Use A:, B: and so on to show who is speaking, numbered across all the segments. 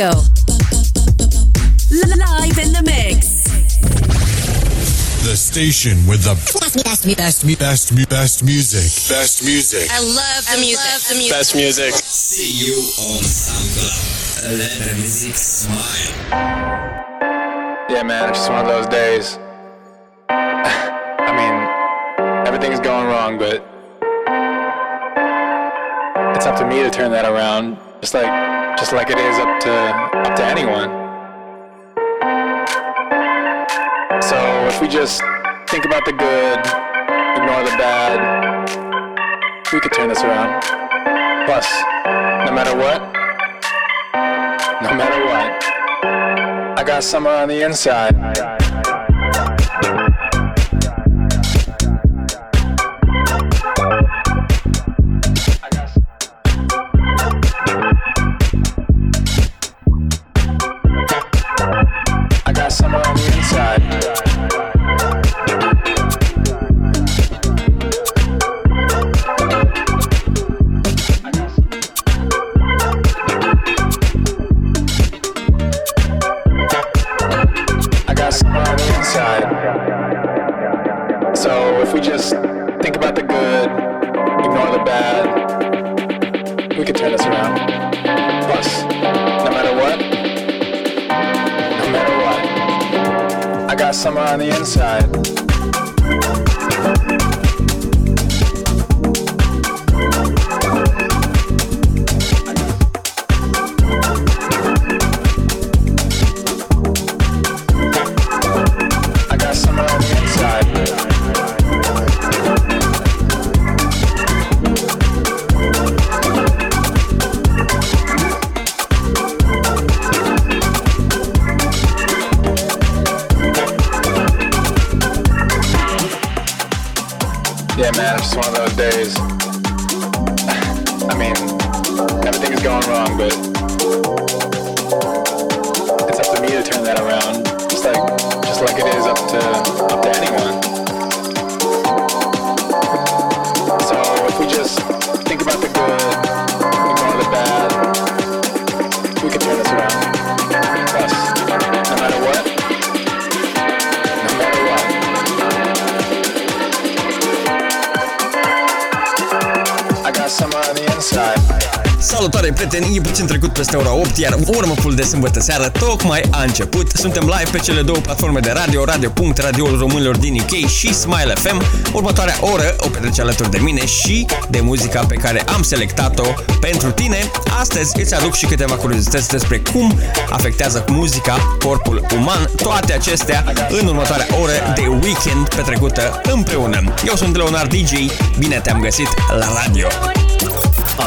A: Let's.
B: Live in the mix.
C: The station with the best, best, best, best, best, best music. Best music.
A: I love the music. the music.
D: Best music.
E: See you on SoundCloud. Let the music smile.
D: Yeah, man, it's just one of those days. I mean, everything's going wrong, but it's up to me to turn that around, just like just like it is up to up to anyone. So if we just think about the good, ignore the bad, we could turn this around. Plus, no matter what, no matter what, I got summer on the inside. On the inside.
F: Salutare prieteni, e puțin trecut peste ora 8, iar warm-up-ul de sâmbătă seară tocmai a început. Suntem live pe cele două platforme de radio, radio.radioul românilor din UK și Smile FM. Următoarea oră o petrece alături de mine și de muzica pe care am selectat-o pentru tine. Astăzi îți aduc și câteva curiozități despre cum afectează muzica corpul uman. Toate acestea în următoarea oră de weekend petrecută împreună. Eu sunt Leonard DJ, bine te-am găsit la radio!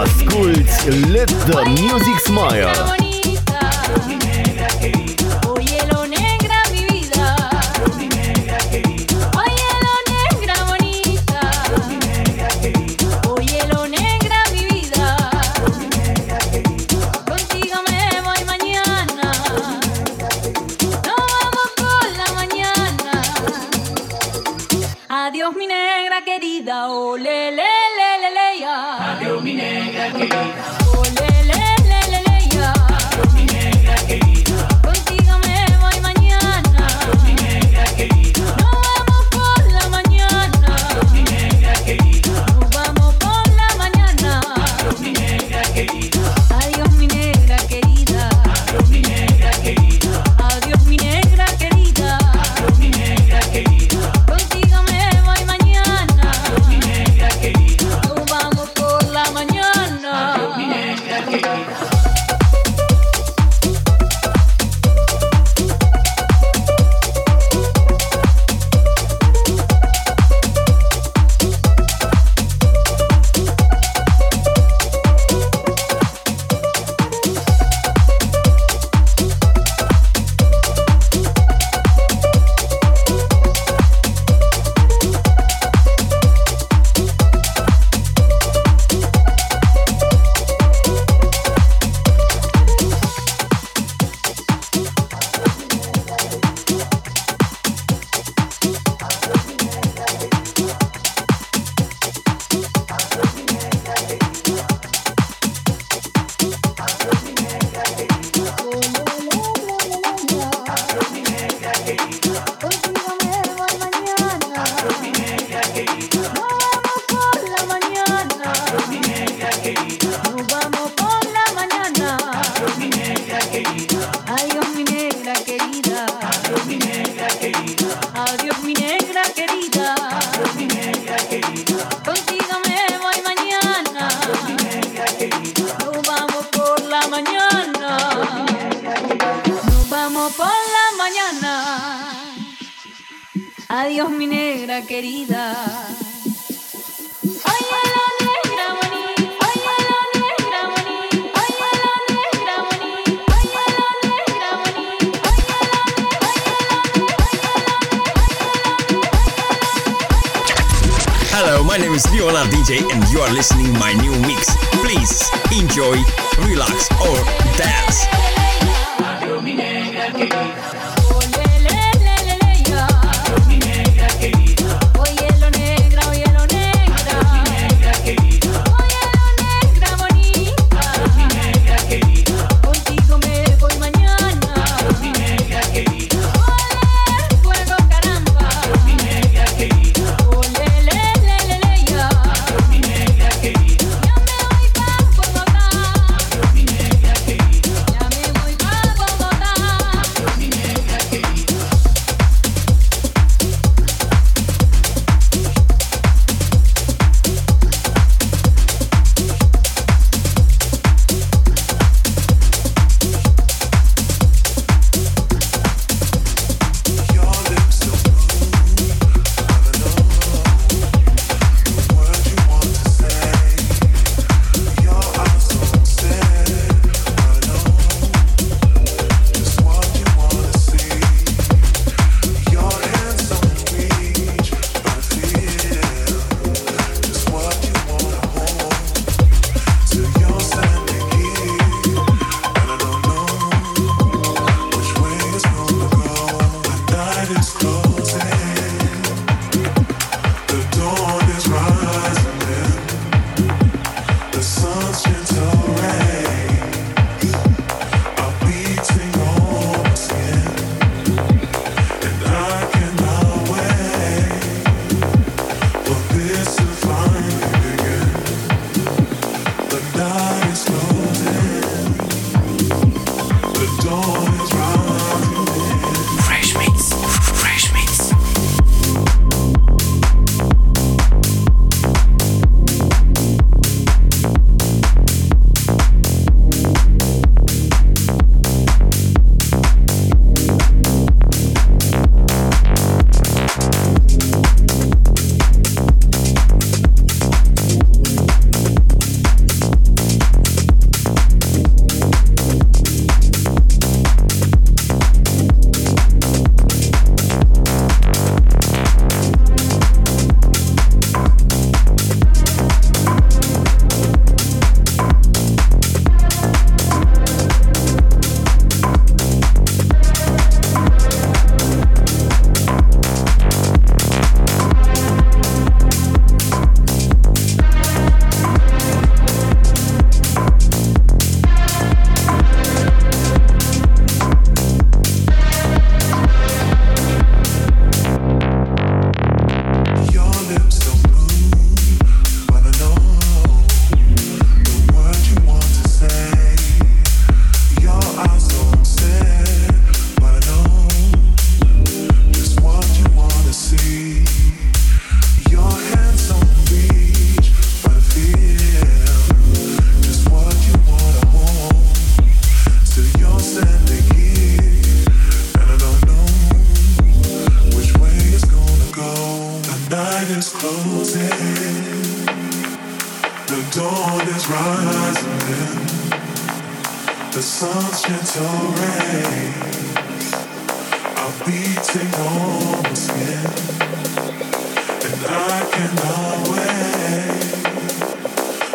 G: Asculți Let the Music Smile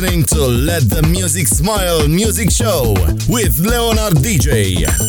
F: listening
H: to
I: Let the Music Smile Music Show with Leonard DJ.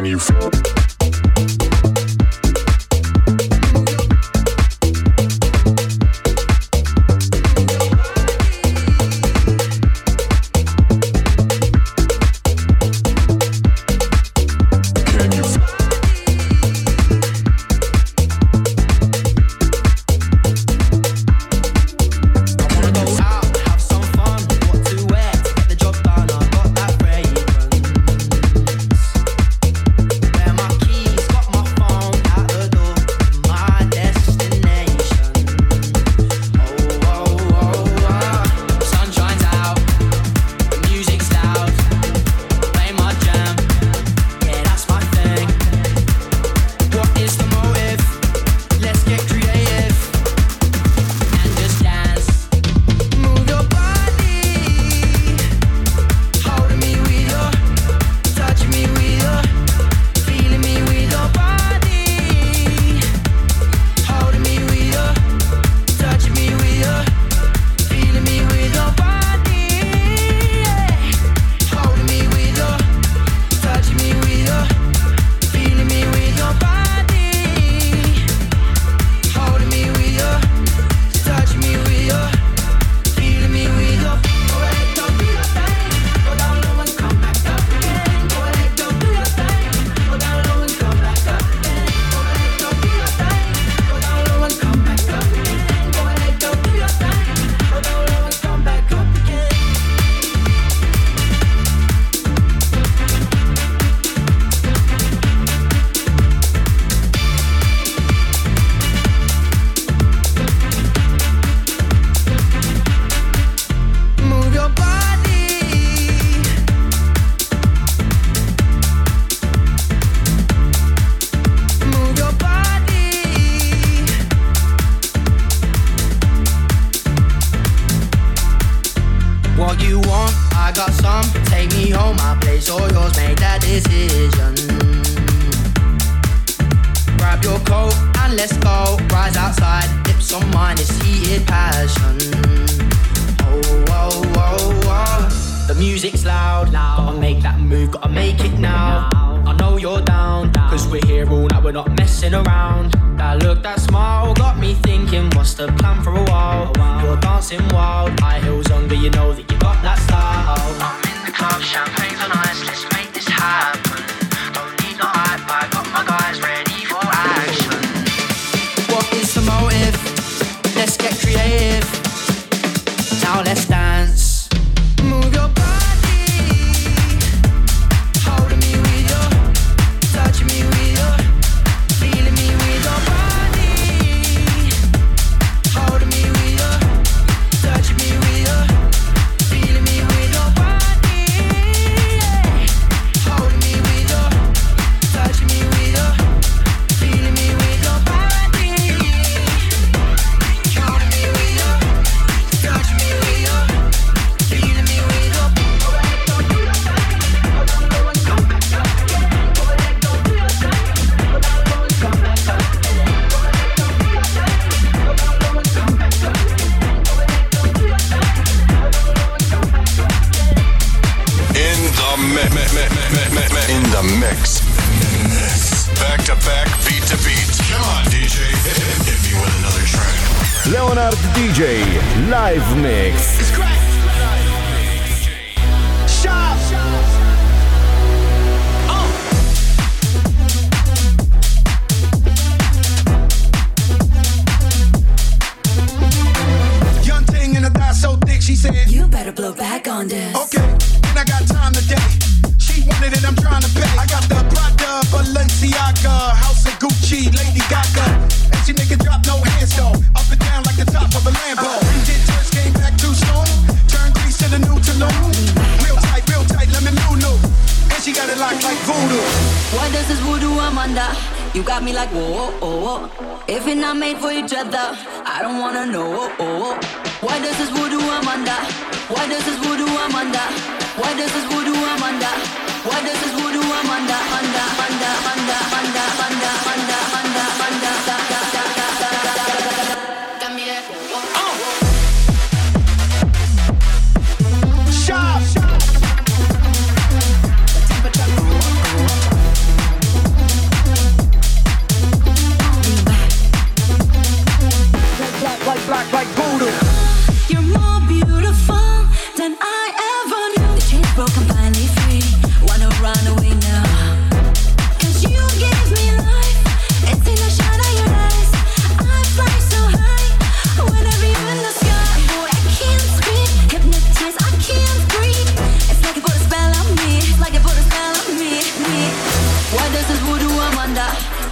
H: and you.
J: In the mix. Back to back, beat to beat. Come on, DJ. Hit me with another track. Leonard
K: DJ, live mix.
L: got
M: me like whoa, whoa, whoa. If it's not made for each other, I don't wanna know. Why does this voodoo I'm under? Why does this voodoo I'm under? Why does this voodoo I'm under? Why does this voodoo I'm under? Under, under, under, under.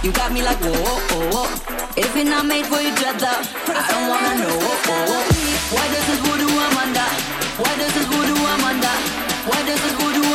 M: You got me like whoa, whoa, whoa. If it not made for each other, I don't wanna know. Oh, oh. Why does this voodoo amanda? Why does this voodoo amanda? Why does this voodoo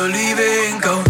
N: believe in ghosts.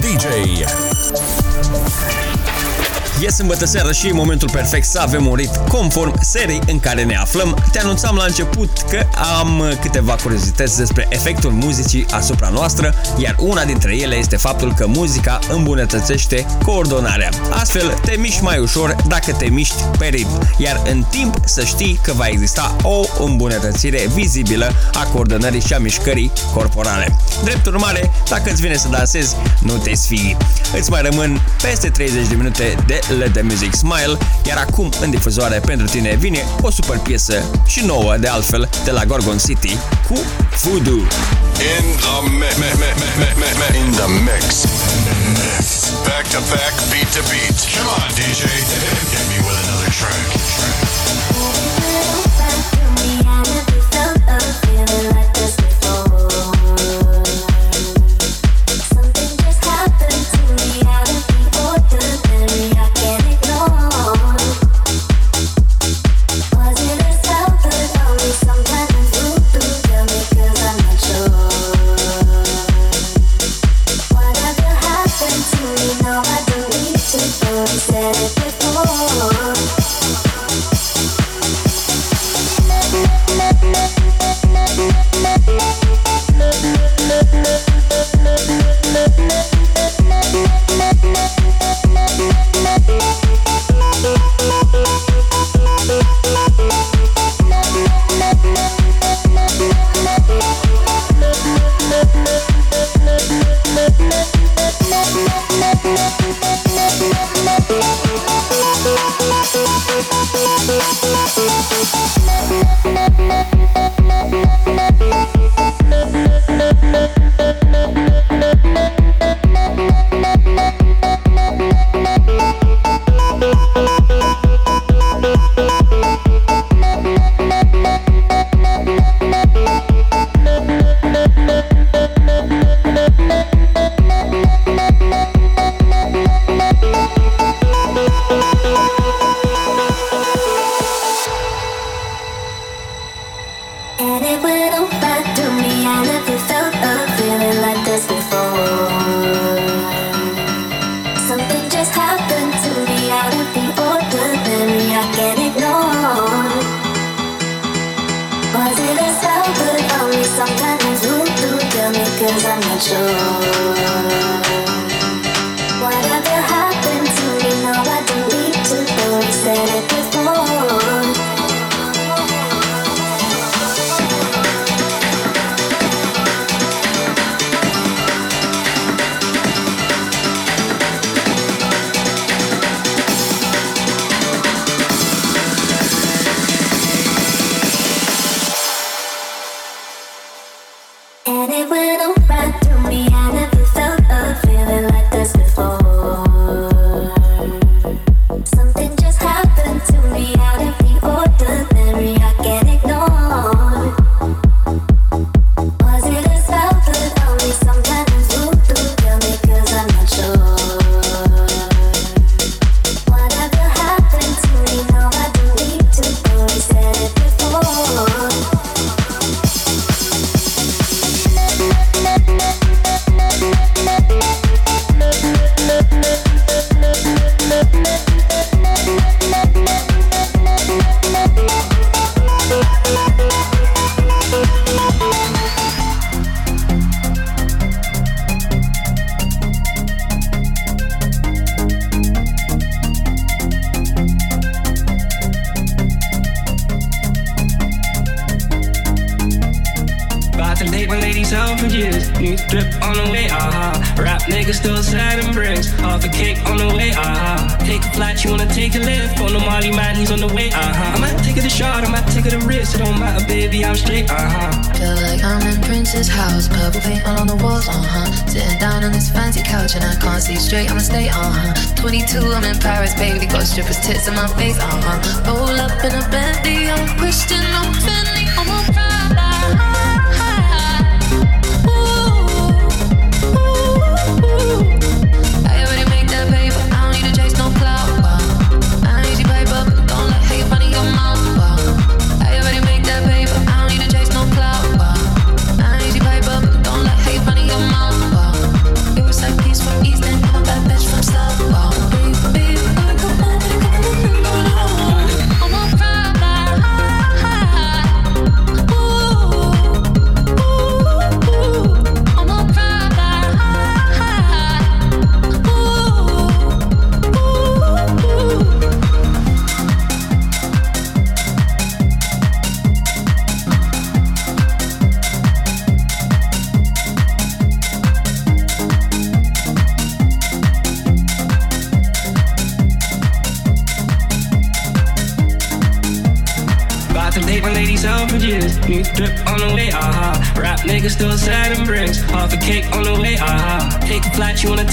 I: DJ.
F: E sâmbătă seară și e momentul perfect să avem un rit conform serii în care ne aflăm. Te anunțam la început că am câteva curiozități despre efectul muzicii asupra noastră, iar una dintre ele este faptul că muzica îmbunătățește coordonarea. Astfel, te miști mai ușor dacă te miști pe ritm, iar în timp să știi că va exista o îmbunătățire vizibilă a coordonării și a mișcării corporale. Drept urmare, dacă îți vine să dansezi, nu te sfii. Îți mai rămân peste 30 de minute de Let the Music Smile, iar acum în difuzoare pentru tine vine o super piesă și nouă de altfel de la Gorgon City cu Voodoo.
C: In the mix. In the mix. Back to back, beat to beat. Come on, DJ. Hit me with another track.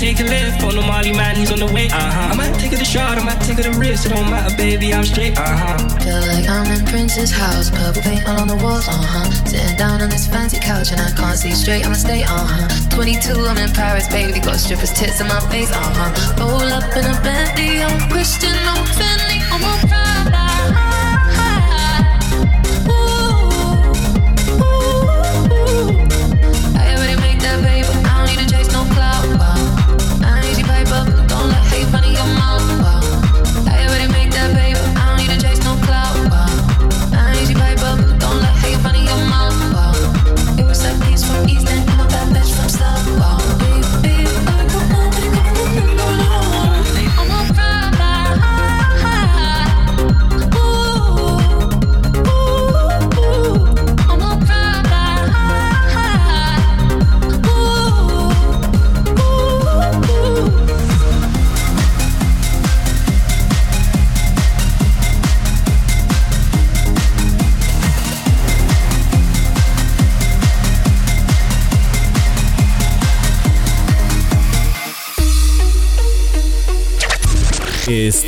O: take a lift on the Molly man, he's on the way. Uh-huh. I might take it a shot, I might take it a risk. It don't matter, baby, I'm straight. Uh-huh.
P: Feel like I'm in Prince's house, purple paint all on the walls.
O: Uh-huh.
P: Sitting down on this fancy couch and I can't see straight. I'ma stay. Uh-huh. 22, I'm in Paris, baby, got strippers tits in my face. Uh-huh. Roll up in a bendy, I'm Christian, I'm Fendi.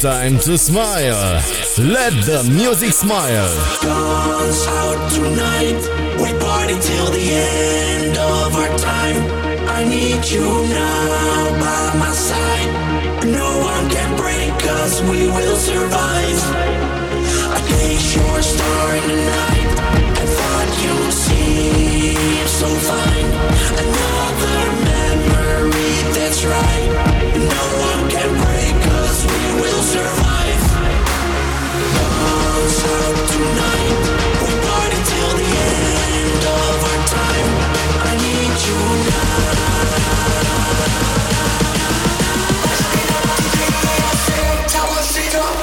I: time to smile. Let the music smile.
Q: Guns out tonight. We party till the end of our time. I need you now by my side. No one can break us. We will survive. I chase your star in the night. I thought you seemed so fine. Another memory that's right.
B: Stop.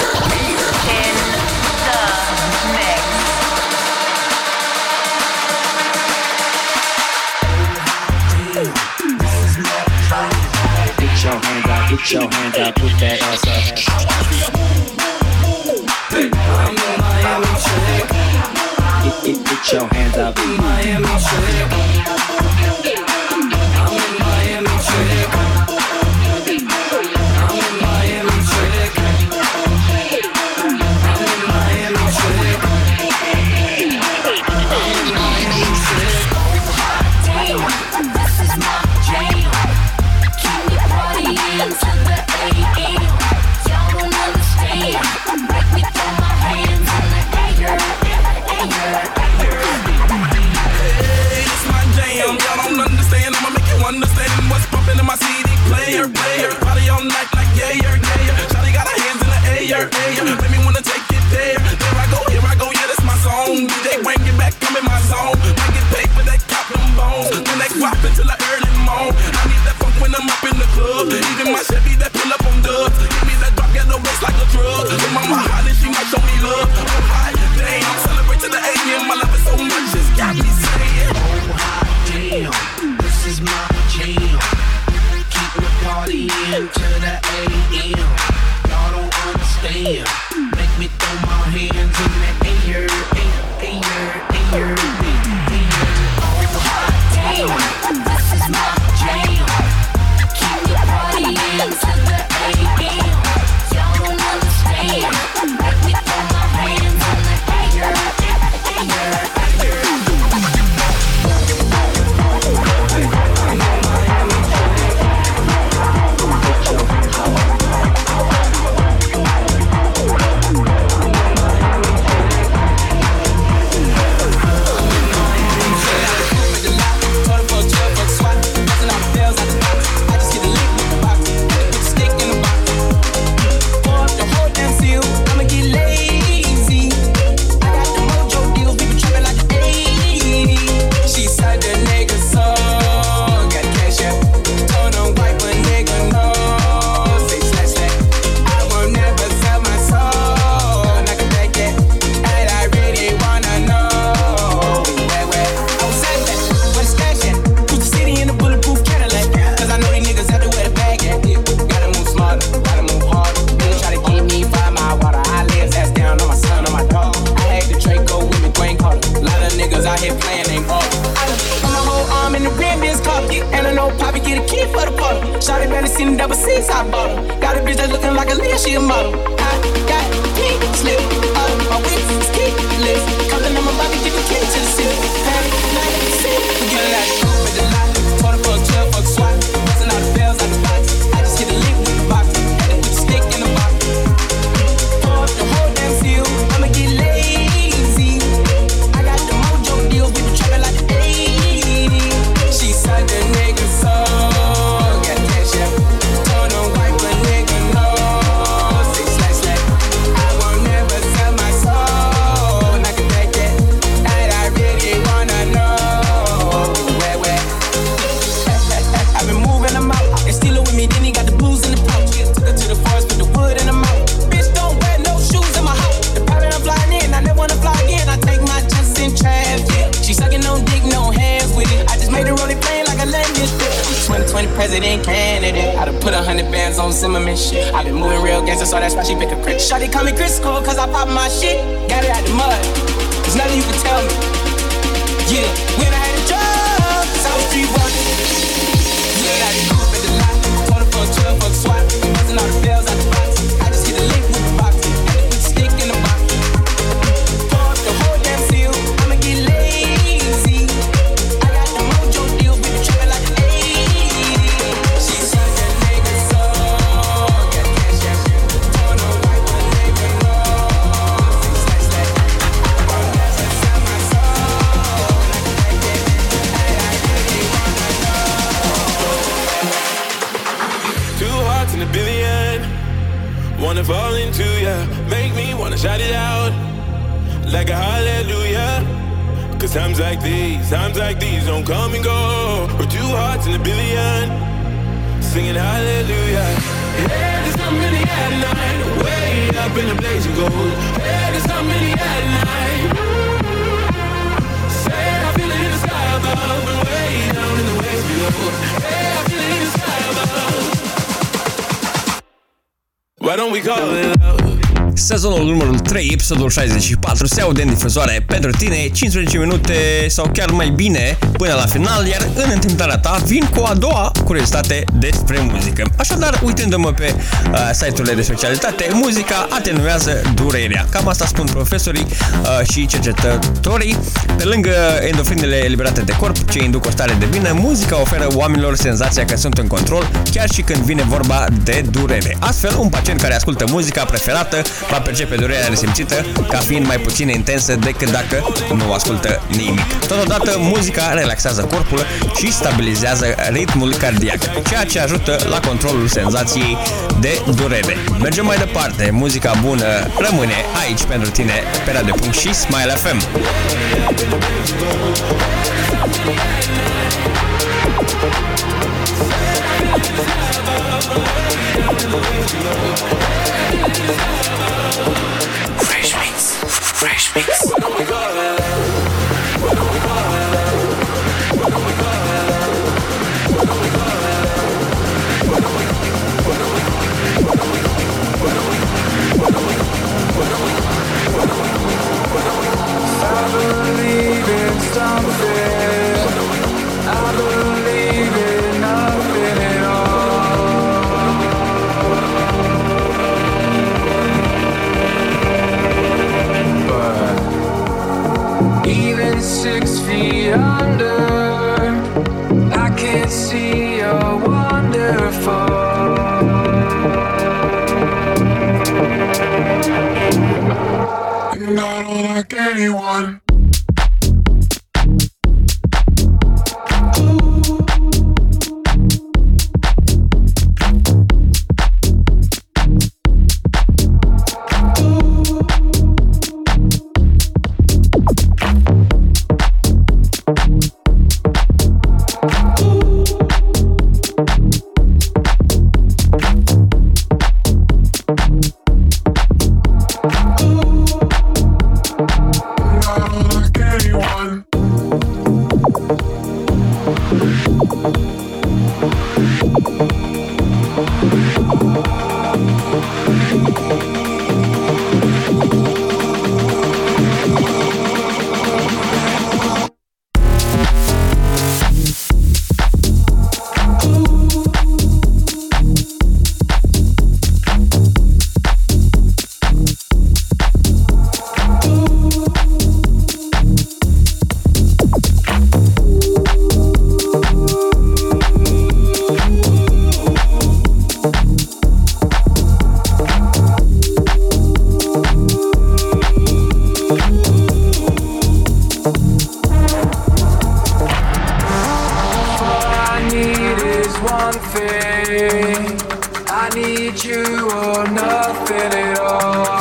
R: Get your hands up, put that ass up.
O: I'm the Miami chick.
R: Get, get, get your hands up.
O: Miami
S: chick. Come and
T: go. We're two hearts in a billion, singing hallelujah. Hey, there's something in the air tonight, way up in the blazing gold. Hey, there's something in the air tonight. Say I feel it in the sky above and way down in the waves below. Hey, I feel it in the sky above. Why don't we call it love?
F: Sezonul numărul 3, episodul 64, se aude în difuzoare pentru tine 15 minute sau chiar mai bine până la final, iar în întâmplarea ta vin cu a doua curiozitate despre muzică. Așadar, uitându-mă pe uh, site-urile de specialitate, muzica atenuează durerea. Cam asta spun profesorii uh, și cercetătorii. Pe lângă endorfinele eliberate de corp, ce induc o stare de bine, muzica oferă oamenilor senzația că sunt în control, chiar și când vine vorba de durere. Astfel, un pacient care ascultă muzica preferată va percepe durerea resimțită ca fiind mai puțin intensă decât dacă nu ascultă nimic. Totodată, muzica relaxează corpul și stabilizează ritmul cardiac, ceea ce ajută la controlul senzației de durere. Mergem mai departe, muzica bună rămâne aici pentru tine pe Radio Punct și Smile FM.
U: Fresh mix, fresh mix.
V: I believe in something. I need you or nothing at all.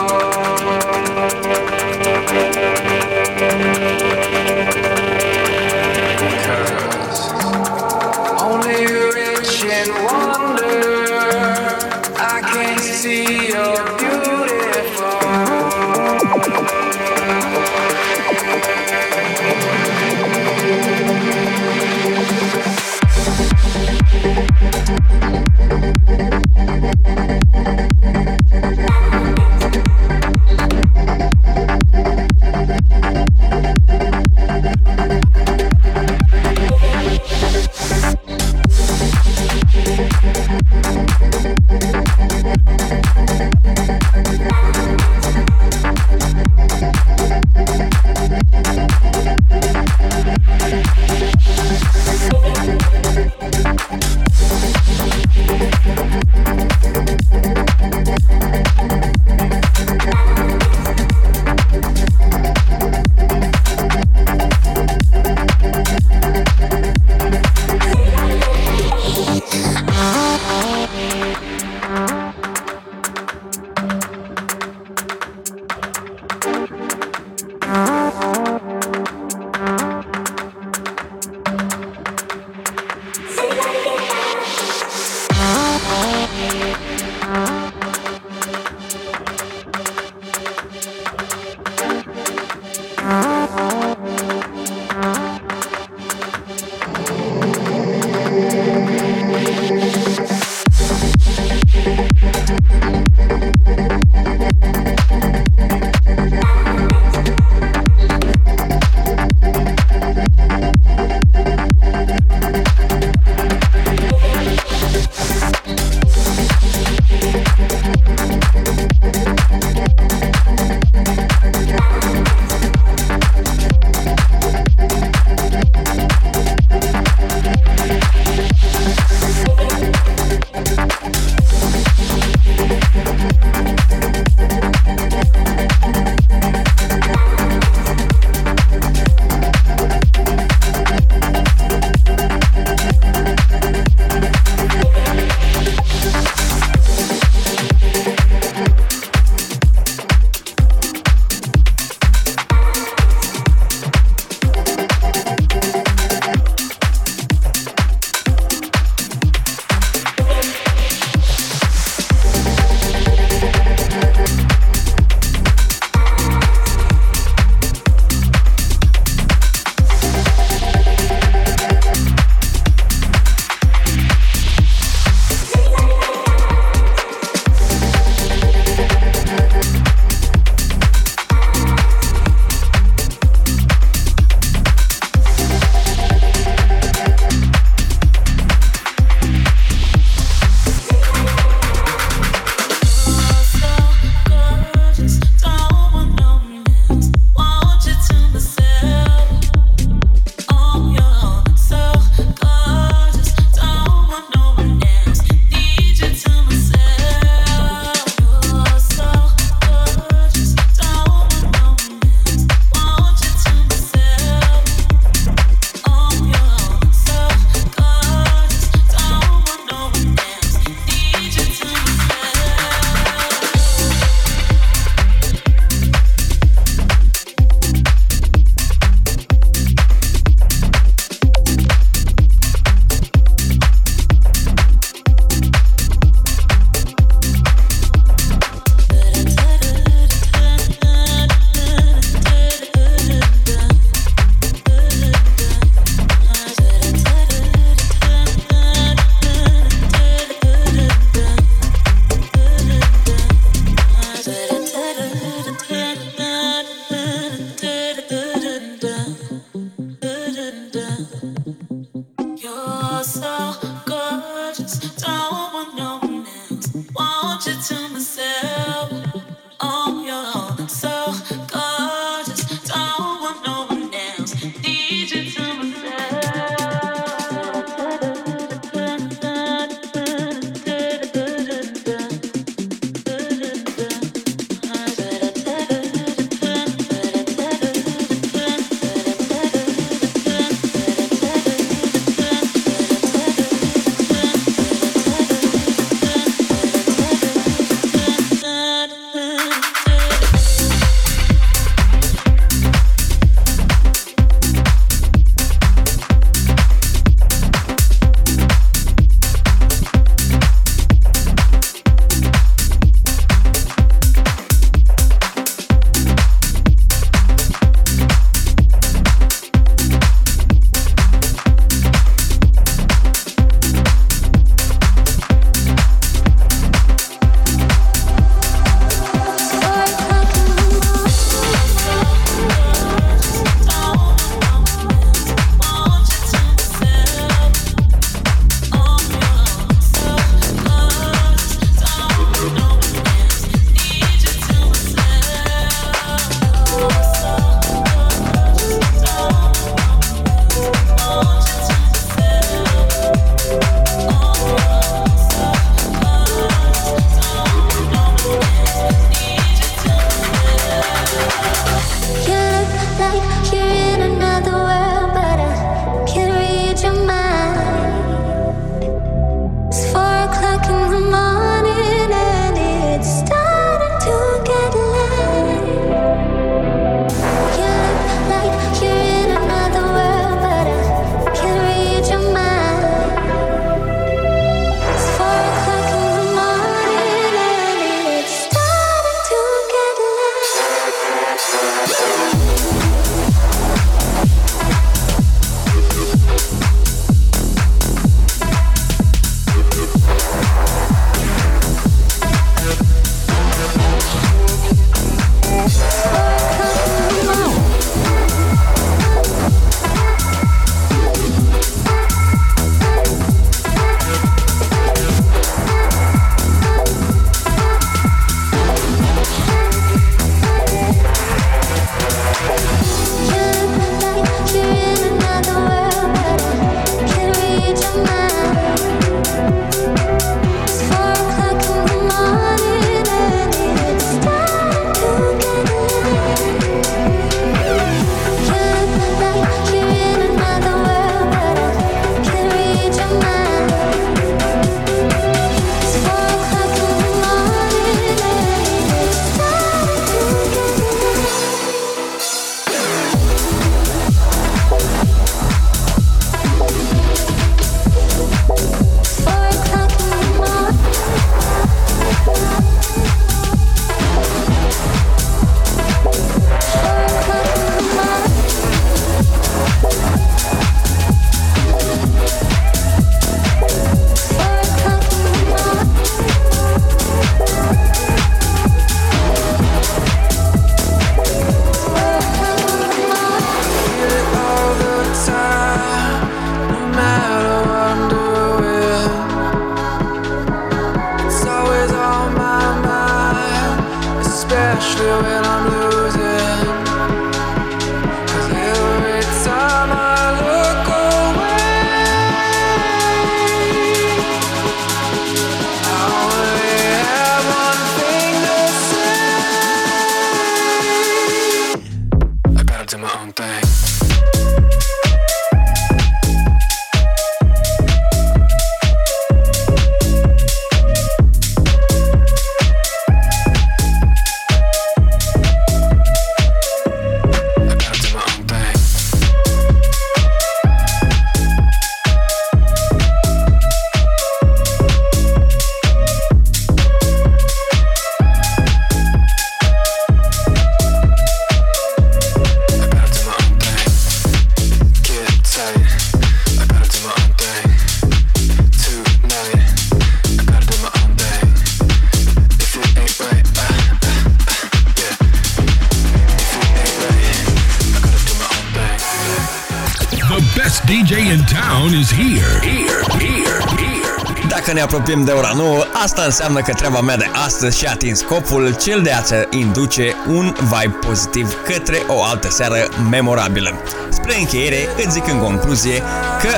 F: Apropiem de ora 9, asta înseamnă că treaba mea de astăzi și-a atins scopul cel de a-ți induce un vibe pozitiv către o altă seară memorabilă. Spre încheiere, îți zic în concluzie că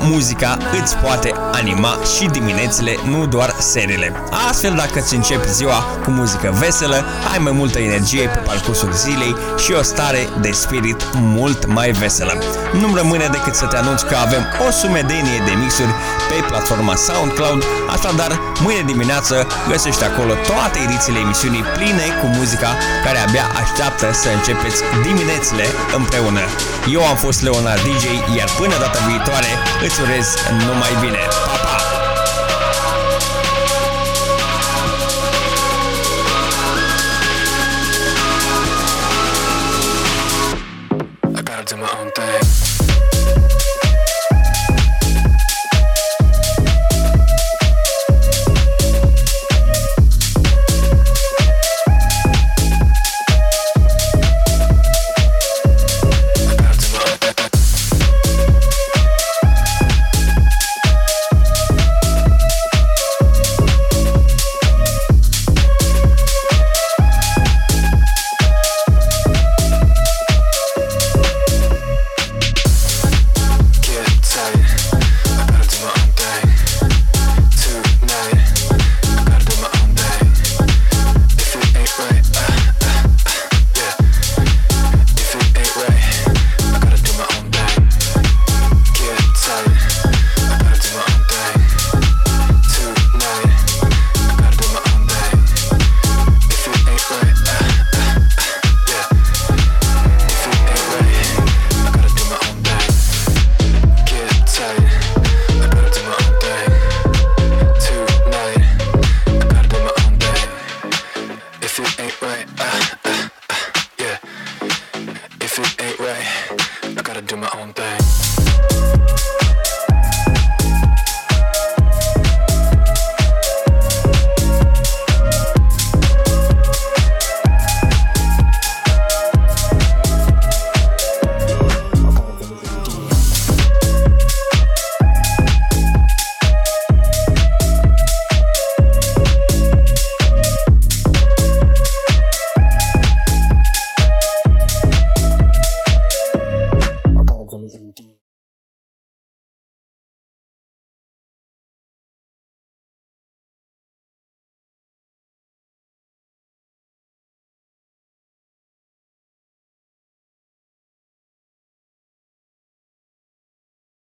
F: muzica îți poate anima și diminețile, nu doar serile. Astfel, dacă îți începi ziua cu muzică veselă, ai mai multă energie pe parcursul zilei și o stare de spirit mult mai veselă. Nu-mi rămâne decât să te anunț că avem o sumedenie de mixuri pe platforma SoundCloud, așadar mâine dimineață găsești acolo toate edițiile emisiunii pline cu muzica care abia așteaptă să începeți diminețile împreună. Eu am fost Leonard DJ, iar până data viitoare îți urez numai bine. Pa, pa!